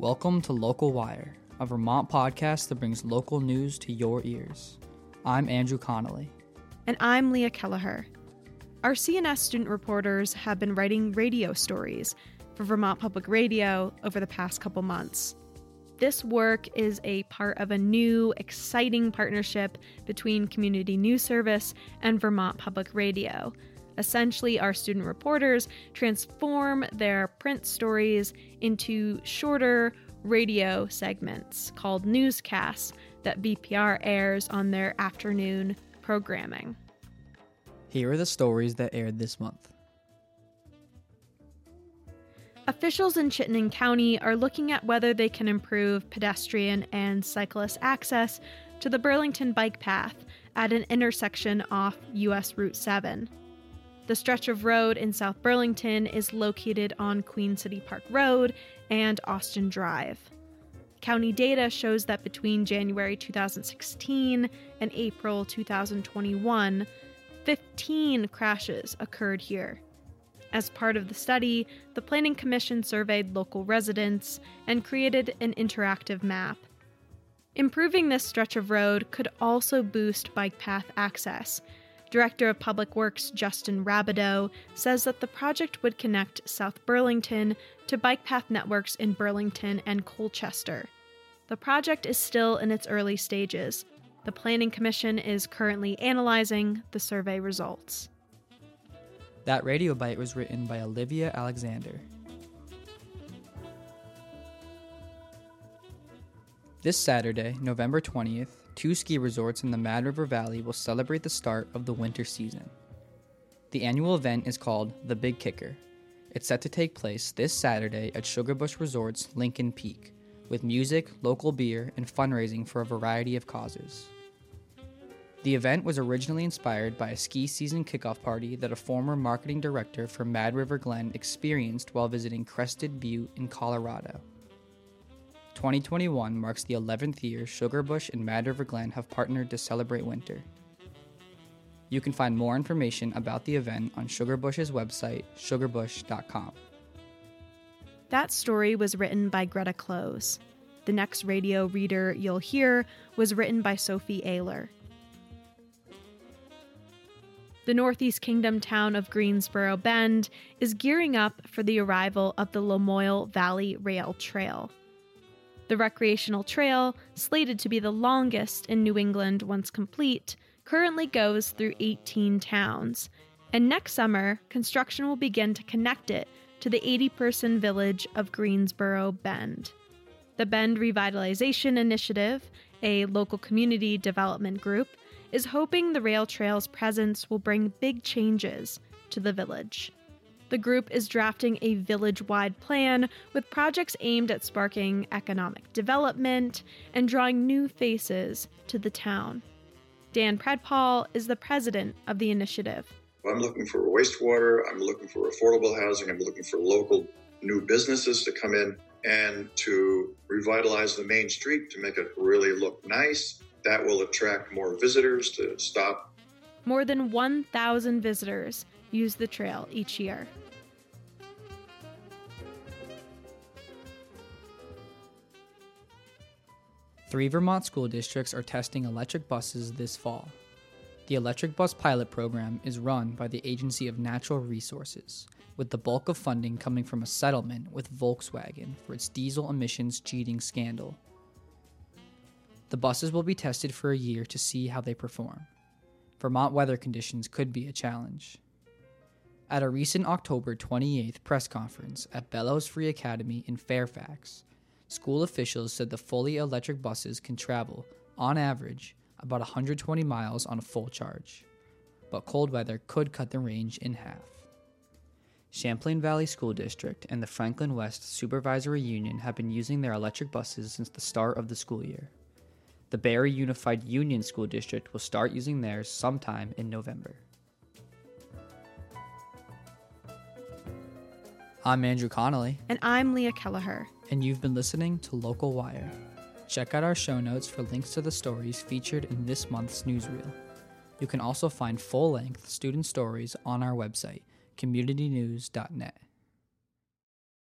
Welcome to Local Wire, a Vermont podcast that brings local news to your ears. I'm Andrew Connolly. And I'm Leah Kelleher. Our CNS student reporters have been writing radio stories for Vermont Public Radio over the past couple months. This work is a part of a new, exciting partnership between Community News Service and Vermont Public Radio. Essentially, our student reporters transform their print stories into shorter radio segments called newscasts that VPR airs on their afternoon programming. Here are the stories that aired this month. Officials in Chittenden County are looking at whether they can improve pedestrian and cyclist access to the Burlington bike path at an intersection off US Route 7. The stretch of road in South Burlington is located on Queen City Park Road and Austin Drive. County data shows that between January 2016 and April 2021, 15 crashes occurred here. As part of the study, the Planning Commission surveyed local residents and created an interactive map. Improving this stretch of road could also boost bike path access. Director of Public Works Justin Rabidoux says that the project would connect South Burlington to bike path networks in Burlington and Colchester. The project is still in its early stages. The Planning Commission is currently analyzing the survey results. That radio bite was written by Olivia Alexander. This Saturday, November 20th, two ski resorts in the Mad River Valley will celebrate the start of the winter season. The annual event is called The Big Kicker. It's set to take place this Saturday at Sugarbush Resort's Lincoln Peak, with music, local beer, and fundraising for a variety of causes. The event was originally inspired by a ski season kickoff party that a former marketing director for Mad River Glen experienced while visiting Crested Butte in Colorado. 2021 marks the 11th year Sugarbush and Mad River Glen have partnered to celebrate winter. You can find more information about the event on Sugarbush's website, sugarbush.com. That story was written by Greta Close. The next radio reader you'll hear was written by Sophie Ayler. The Northeast Kingdom town of Greensboro Bend is gearing up for the arrival of the Lamoille Valley Rail Trail. The recreational trail, slated to be the longest in New England once complete, currently goes through 18 towns, and next summer, construction will begin to connect it to the 80 person village of Greensboro Bend. The Bend Revitalization Initiative, a local community development group, is hoping the rail trail's presence will bring big changes to the village. The group is drafting a village wide plan with projects aimed at sparking economic development and drawing new faces to the town. Dan Predpal is the president of the initiative. I'm looking for wastewater, I'm looking for affordable housing, I'm looking for local new businesses to come in and to revitalize the main street to make it really look nice. That will attract more visitors to stop. More than 1,000 visitors use the trail each year. Three Vermont school districts are testing electric buses this fall. The Electric Bus Pilot Program is run by the Agency of Natural Resources, with the bulk of funding coming from a settlement with Volkswagen for its diesel emissions cheating scandal. The buses will be tested for a year to see how they perform. Vermont weather conditions could be a challenge. At a recent October 28th press conference at Bellows Free Academy in Fairfax, school officials said the fully electric buses can travel, on average, about 120 miles on a full charge, but cold weather could cut the range in half. Champlain Valley School District and the Franklin West Supervisory Union have been using their electric buses since the start of the school year. The Barre Unified Union School District will start using theirs sometime in November. I'm Andrew Connolly. And I'm Leah Kelleher. And you've been listening to Local Wire. Check out our show notes for links to the stories featured in this month's newsreel. You can also find full length student stories on our website, communitynews.net.